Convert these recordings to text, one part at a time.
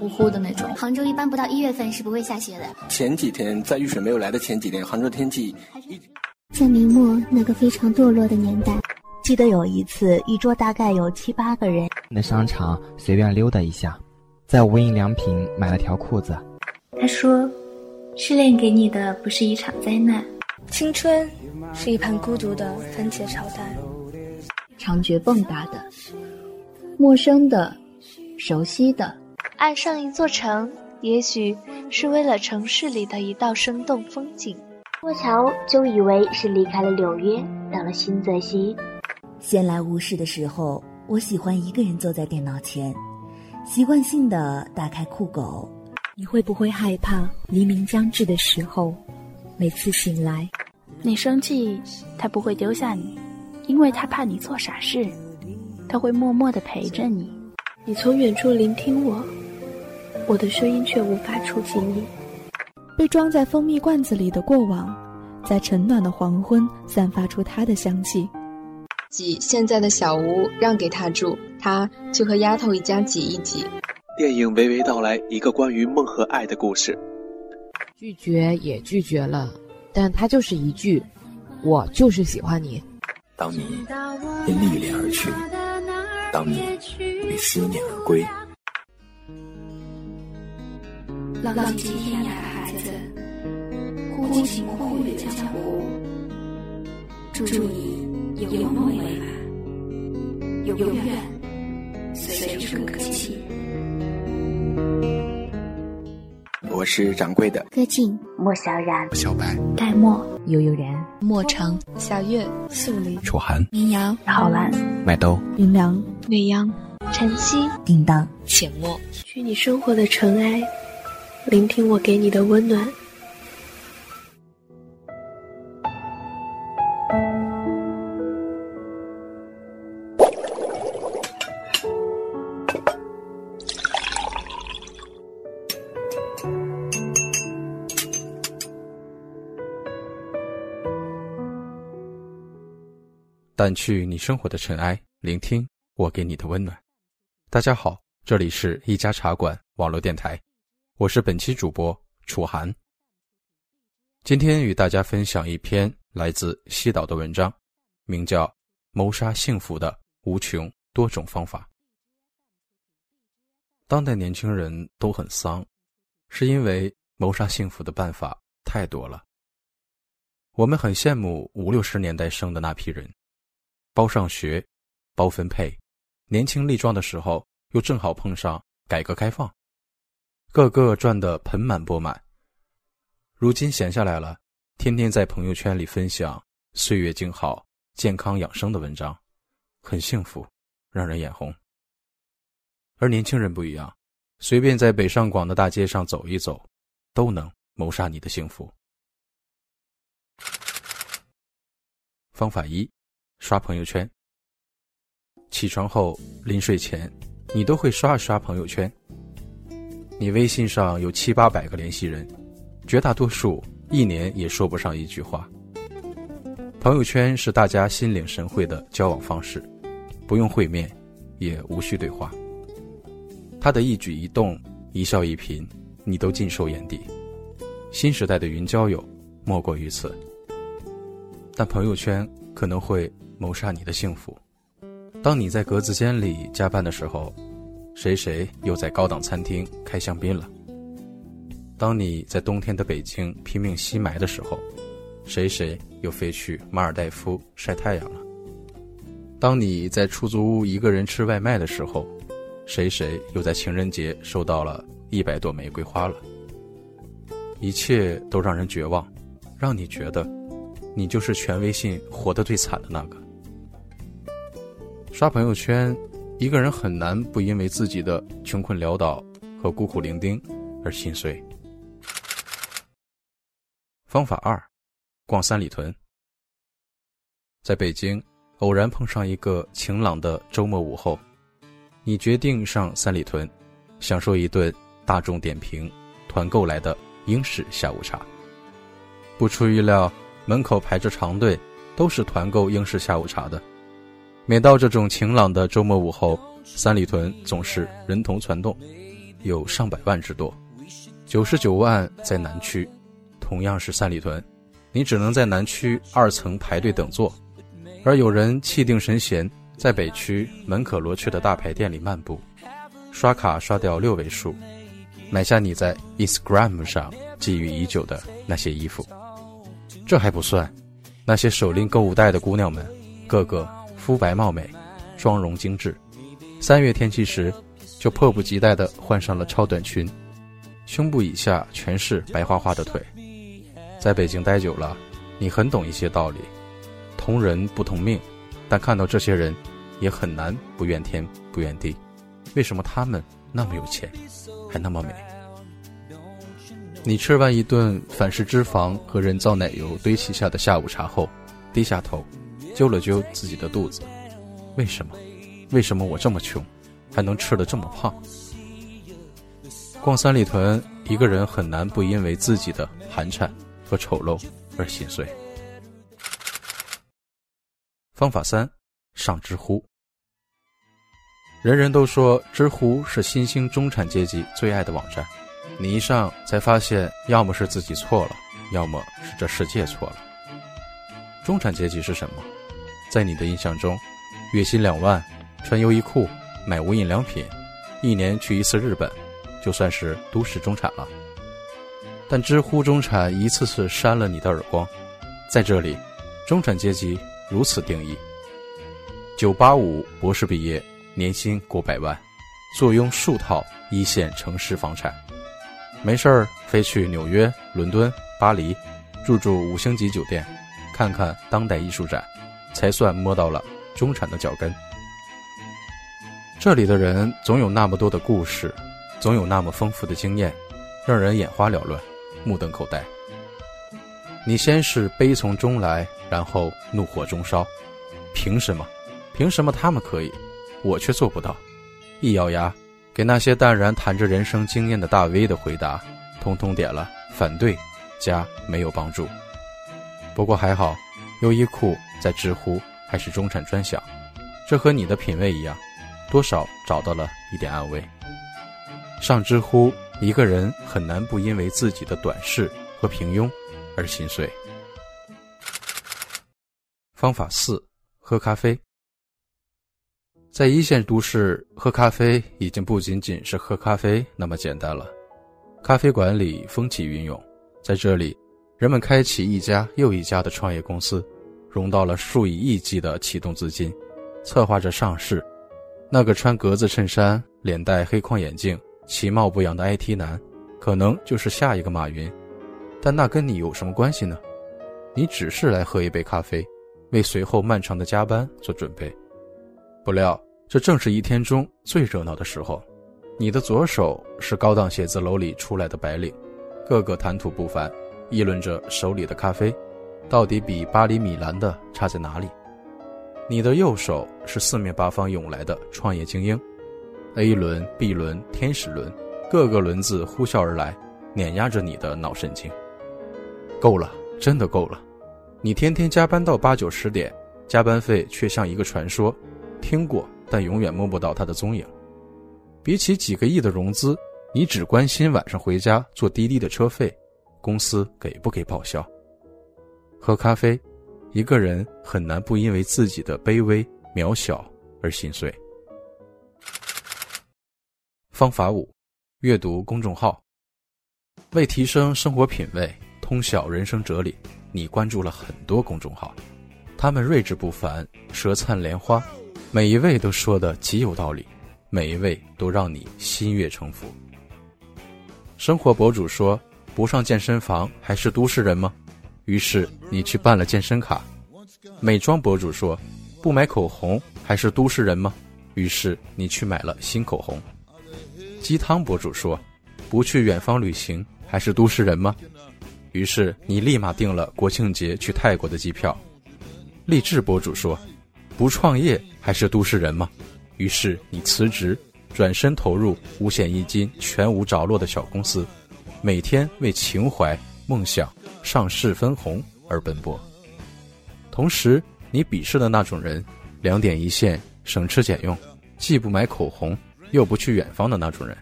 乎乎的那种。杭州一般不到一月份是不会下雪的。前几天在雨水没有来的前几天，杭州天气一在明末那个非常堕落的年代，记得有一次，一桌大概有七八个人，那商场随便溜达一下，在无印良品买了条裤子。他说：“失恋给你的不是一场灾难，青春是一盘孤独的番茄炒蛋。”长觉蹦跶的，陌生的，熟悉的。爱上一座城，也许是为了城市里的一道生动风景。过桥就以为是离开了纽约，到了新泽西。闲来无事的时候，我喜欢一个人坐在电脑前，习惯性的打开酷狗。你会不会害怕黎明将至的时候，每次醒来，你生气，他不会丢下你。因为他怕你做傻事，他会默默的陪着你。你从远处聆听我，我的声音却无法触及你。被装在蜂蜜罐子里的过往，在晨暖的黄昏散发出它的香气。挤现在的小屋让给他住，他就和丫头一家挤一挤。电影娓娓道来一个关于梦和爱的故事。拒绝也拒绝了，但他就是一句：“我就是喜欢你。”当你因历练而去，当你为思念而归。浪迹天涯的孩子，忽晴忽雨的江湖。祝你有梦为马，永远随处可栖。我是掌柜的歌静、莫小然、小白、戴墨、悠悠然、莫成、小月、素林、楚寒、民谣、郝兰、麦兜、林良、未央、晨曦、叮当、浅墨。去你生活的尘埃，聆听我给你的温暖。掸去你生活的尘埃，聆听我给你的温暖。大家好，这里是一家茶馆网络电台，我是本期主播楚寒。今天与大家分享一篇来自西岛的文章，名叫《谋杀幸福的无穷多种方法》。当代年轻人都很丧，是因为谋杀幸福的办法太多了。我们很羡慕五六十年代生的那批人。包上学，包分配，年轻力壮的时候又正好碰上改革开放，个个赚得盆满钵满。如今闲下来了，天天在朋友圈里分享岁月静好、健康养生的文章，很幸福，让人眼红。而年轻人不一样，随便在北上广的大街上走一走，都能谋杀你的幸福。方法一。刷朋友圈。起床后、临睡前，你都会刷一刷朋友圈。你微信上有七八百个联系人，绝大多数一年也说不上一句话。朋友圈是大家心领神会的交往方式，不用会面，也无需对话。他的一举一动、一笑一颦，你都尽收眼底。新时代的云交友，莫过于此。但朋友圈可能会。谋杀你的幸福。当你在格子间里加班的时候，谁谁又在高档餐厅开香槟了？当你在冬天的北京拼命吸霾的时候，谁谁又飞去马尔代夫晒太阳了？当你在出租屋一个人吃外卖的时候，谁谁又在情人节收到了一百朵玫瑰花了？一切都让人绝望，让你觉得，你就是全微信活得最惨的那个。刷朋友圈，一个人很难不因为自己的穷困潦倒和孤苦伶仃而心碎。方法二，逛三里屯。在北京，偶然碰上一个晴朗的周末午后，你决定上三里屯，享受一顿大众点评团购来的英式下午茶。不出意料，门口排着长队，都是团购英式下午茶的。每到这种晴朗的周末午后，三里屯总是人头攒动，有上百万之多，九十九万在南区，同样是三里屯，你只能在南区二层排队等座，而有人气定神闲，在北区门可罗雀的大牌店里漫步，刷卡刷掉六位数，买下你在 Instagram 上觊觎已久的那些衣服。这还不算，那些手拎购物袋的姑娘们，个个肤白貌美，妆容精致。三月天气时，就迫不及待地换上了超短裙，胸部以下全是白花花的腿。在北京待久了，你很懂一些道理。同人不同命，但看到这些人，也很难不怨天不怨地。为什么他们那么有钱，还那么美？你吃完一顿反式脂肪和人造奶油堆砌下的下午茶后，低下头，揪了揪自己的肚子，为什么？为什么我这么穷，还能吃得这么胖？逛三里屯，一个人很难不因为自己的寒碜和丑陋而心碎。方法三：上知乎。人人都说知乎是新兴中产阶级最爱的网站，你一上才发现，要么是自己错了，要么是这世界错了。中产阶级是什么？在你的印象中，月薪两万。穿优衣库，买无印良品，一年去一次日本，就算是都市中产了。但知乎中产一次次扇了你的耳光，在这里，中产阶级如此定义：九八五博士毕业，年薪过百万，坐拥数套一线城市房产，没事儿飞去纽约、伦敦、巴黎，住住五星级酒店，看看当代艺术展，才算摸到了中产的脚跟。这里的人总有那么多的故事，总有那么丰富的经验，让人眼花缭乱，目瞪口呆。你先是悲从中来，然后怒火中烧，凭什么？凭什么他们可以，我却做不到？一咬牙，给那些淡然谈着人生经验的大 V 的回答，通通点了反对加没有帮助。不过还好，优衣库在知乎还是中产专享，这和你的品味一样。多少找到了一点安慰。上知乎，一个人很难不因为自己的短视和平庸而心碎。方法四：喝咖啡。在一线都市，喝咖啡已经不仅仅是喝咖啡那么简单了。咖啡馆里风起云涌，在这里，人们开启一家又一家的创业公司，融到了数以亿计的启动资金，策划着上市。那个穿格子衬衫、脸戴黑框眼镜、其貌不扬的 IT 男，可能就是下一个马云，但那跟你有什么关系呢？你只是来喝一杯咖啡，为随后漫长的加班做准备。不料，这正是一天中最热闹的时候。你的左手是高档写字楼里出来的白领，个个谈吐不凡，议论着手里的咖啡，到底比巴黎米兰的差在哪里。你的右手是四面八方涌来的创业精英，A 轮、B 轮、天使轮，各个轮子呼啸而来，碾压着你的脑神经。够了，真的够了！你天天加班到八九十点，加班费却像一个传说，听过但永远摸不到它的踪影。比起几个亿的融资，你只关心晚上回家坐滴滴的车费，公司给不给报销？喝咖啡。一个人很难不因为自己的卑微渺小而心碎。方法五：阅读公众号。为提升生活品味、通晓人生哲理，你关注了很多公众号，他们睿智不凡、舌灿莲花，每一位都说的极有道理，每一位都让你心悦诚服。生活博主说：“不上健身房还是都市人吗？”于是你去办了健身卡。美妆博主说：“不买口红还是都市人吗？”于是你去买了新口红。鸡汤博主说：“不去远方旅行还是都市人吗？”于是你立马订了国庆节去泰国的机票。励志博主说：“不创业还是都市人吗？”于是你辞职，转身投入五险一金全无着落的小公司，每天为情怀、梦想。上市分红而奔波，同时你鄙视的那种人，两点一线、省吃俭用，既不买口红，又不去远方的那种人，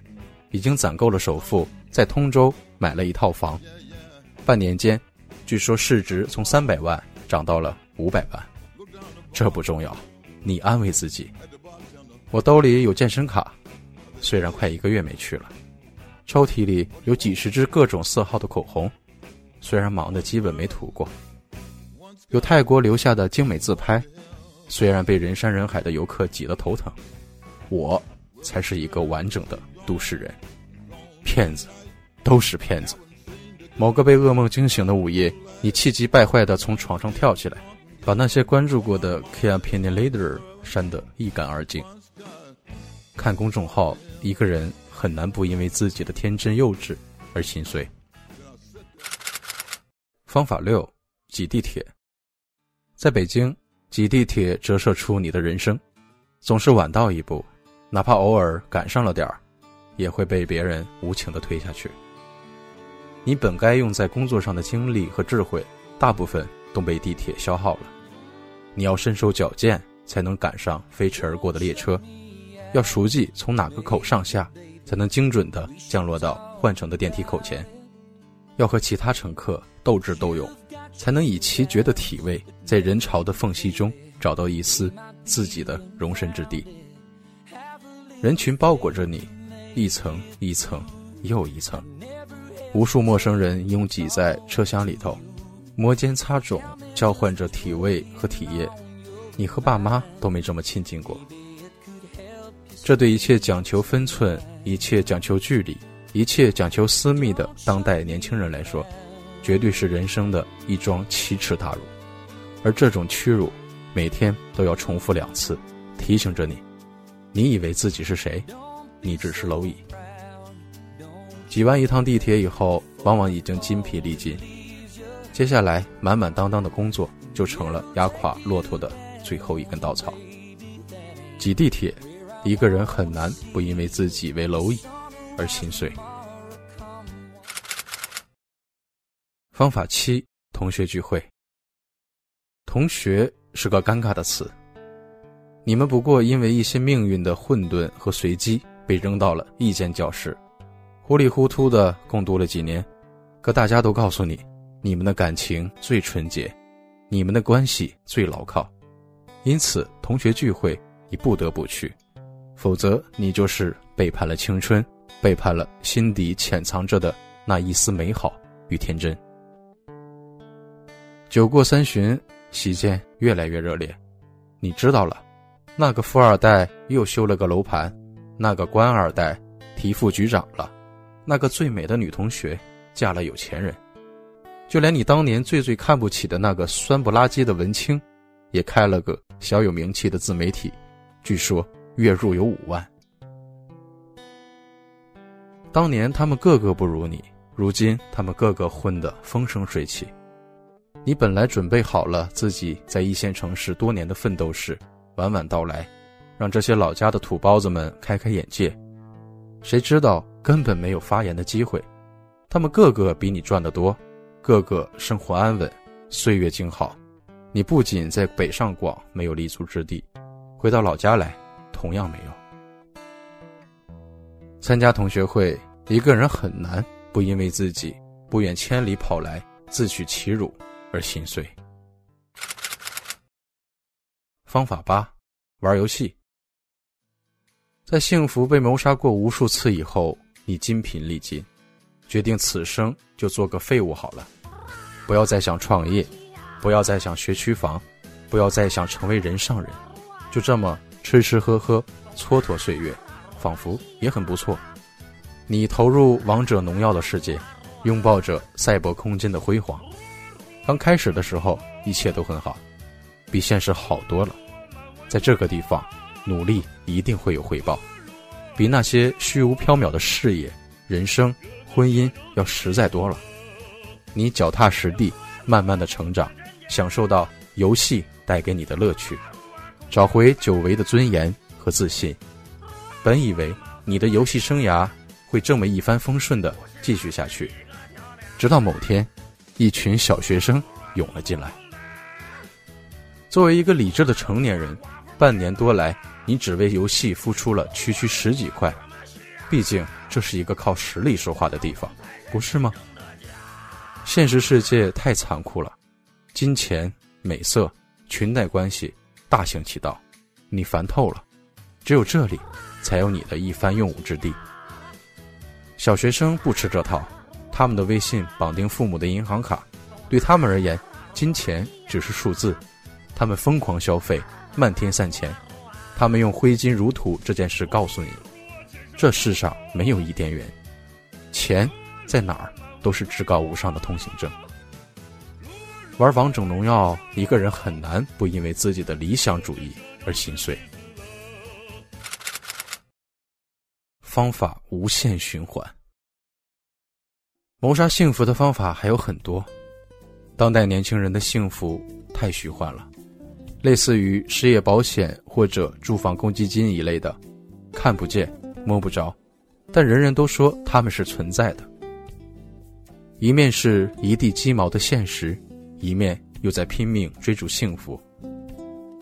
已经攒够了首付，在通州买了一套房。半年间，据说市值从三百万涨到了五百万。这不重要，你安慰自己。我兜里有健身卡，虽然快一个月没去了。抽屉里有几十支各种色号的口红，虽然忙得基本没吐过。有泰国留下的精美自拍，虽然被人山人海的游客挤得头疼。我才是一个完整的都市人。骗子，都是骗子。某个被噩梦惊醒的午夜，你气急败坏地从床上跳起来，把那些关注过的 Kia p e n i Later 删得一干二净。看公众号，一个人。很难不因为自己的天真幼稚而心碎。方法六：挤地铁。在北京，挤地铁折射出你的人生，总是晚到一步，哪怕偶尔赶上了点儿，也会被别人无情的推下去。你本该用在工作上的精力和智慧，大部分都被地铁消耗了。你要身手矫健，才能赶上飞驰而过的列车，要熟记从哪个口上下。才能精准的降落到换乘的电梯口前，要和其他乘客斗智斗勇，才能以奇绝的体位在人潮的缝隙中找到一丝自己的容身之地。人群包裹着你，一层一层又一层，无数陌生人拥挤在车厢里头，摩肩擦踵，交换着体味和体液。你和爸妈都没这么亲近过。这对一切讲求分寸。一切讲求距离，一切讲求私密的当代年轻人来说，绝对是人生的一桩奇耻大辱。而这种屈辱，每天都要重复两次，提醒着你：你以为自己是谁？你只是蝼蚁。挤完一趟地铁以后，往往已经筋疲力尽，接下来满满当当的工作就成了压垮骆驼的最后一根稻草。挤地铁。一个人很难不因为自己为蝼蚁而心碎。方法七：同学聚会。同学是个尴尬的词，你们不过因为一些命运的混沌和随机，被扔到了一间教室，糊里糊涂的共度了几年。可大家都告诉你，你们的感情最纯洁，你们的关系最牢靠，因此同学聚会你不得不去。否则，你就是背叛了青春，背叛了心底潜藏着的那一丝美好与天真。酒过三巡，席间越来越热烈。你知道了，那个富二代又修了个楼盘，那个官二代提副局长了，那个最美的女同学嫁了有钱人，就连你当年最最看不起的那个酸不拉几的文青，也开了个小有名气的自媒体，据说。月入有五万。当年他们个个不如你，如今他们个个混得风生水起。你本来准备好了自己在一线城市多年的奋斗史，晚晚到来，让这些老家的土包子们开开眼界。谁知道根本没有发言的机会。他们个个比你赚得多，个个生活安稳，岁月静好。你不仅在北上广没有立足之地，回到老家来。同样没有参加同学会，一个人很难不因为自己不远千里跑来自取其辱而心碎。方法八：玩游戏。在幸福被谋杀过无数次以后，你精疲力尽，决定此生就做个废物好了，不要再想创业，不要再想学区房，不要再想成为人上人，就这么。吃吃喝喝，蹉跎岁月，仿佛也很不错。你投入王者农药的世界，拥抱着赛博空间的辉煌。刚开始的时候，一切都很好，比现实好多了。在这个地方，努力一定会有回报，比那些虚无缥缈的事业、人生、婚姻要实在多了。你脚踏实地，慢慢的成长，享受到游戏带给你的乐趣。找回久违的尊严和自信。本以为你的游戏生涯会这么一帆风顺的继续下去，直到某天，一群小学生涌了进来。作为一个理智的成年人，半年多来，你只为游戏付出了区区十几块，毕竟这是一个靠实力说话的地方，不是吗？现实世界太残酷了，金钱、美色、裙带关系大行其道，你烦透了。只有这里，才有你的一番用武之地。小学生不吃这套，他们的微信绑定父母的银行卡，对他们而言，金钱只是数字。他们疯狂消费，漫天散钱。他们用挥金如土这件事告诉你：这世上没有伊甸园，钱在哪儿都是至高无上的通行证。玩王者荣耀，一个人很难不因为自己的理想主义而心碎。方法无限循环，谋杀幸福的方法还有很多。当代年轻人的幸福太虚幻了。类似于失业保险或者住房公积金一类的，看不见摸不着，但人人都说他们是存在的。一面是一地鸡毛的现实，一面又在拼命追逐幸福。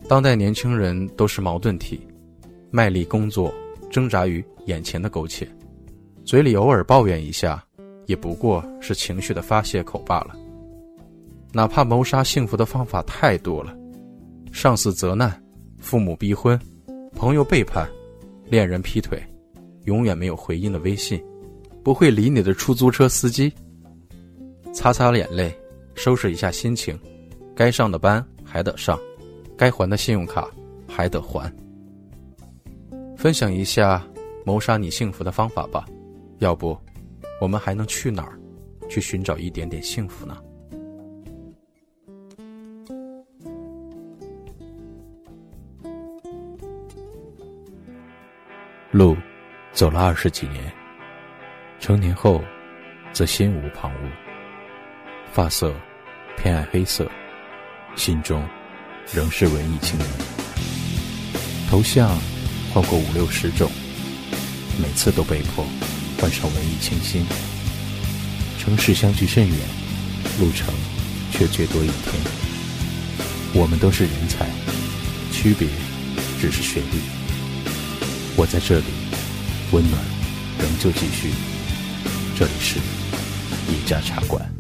当代年轻人都是矛盾体，卖力工作，挣扎于眼前的苟且，嘴里偶尔抱怨一下，也不过是情绪的发泄口罢了。哪怕谋杀幸福的方法太多了。上司责难，父母逼婚，朋友背叛，恋人劈腿，永远没有回音的微信，不会理你的出租车司机。擦擦眼泪，收拾一下心情，该上的班还得上，该还的信用卡还得还。分享一下谋杀你幸福的方法吧，要不，我们还能去哪儿，去寻找一点点幸福呢？路走了二十几年，成年后则心无旁骛。发色偏爱黑色，心中仍是文艺青年。头像换过五六十种，每次都被迫换上文艺清新。城市相距甚远，路程却最多一天。我们都是人才，区别只是学历。我在这里，温暖仍旧继续。这里是一家茶馆。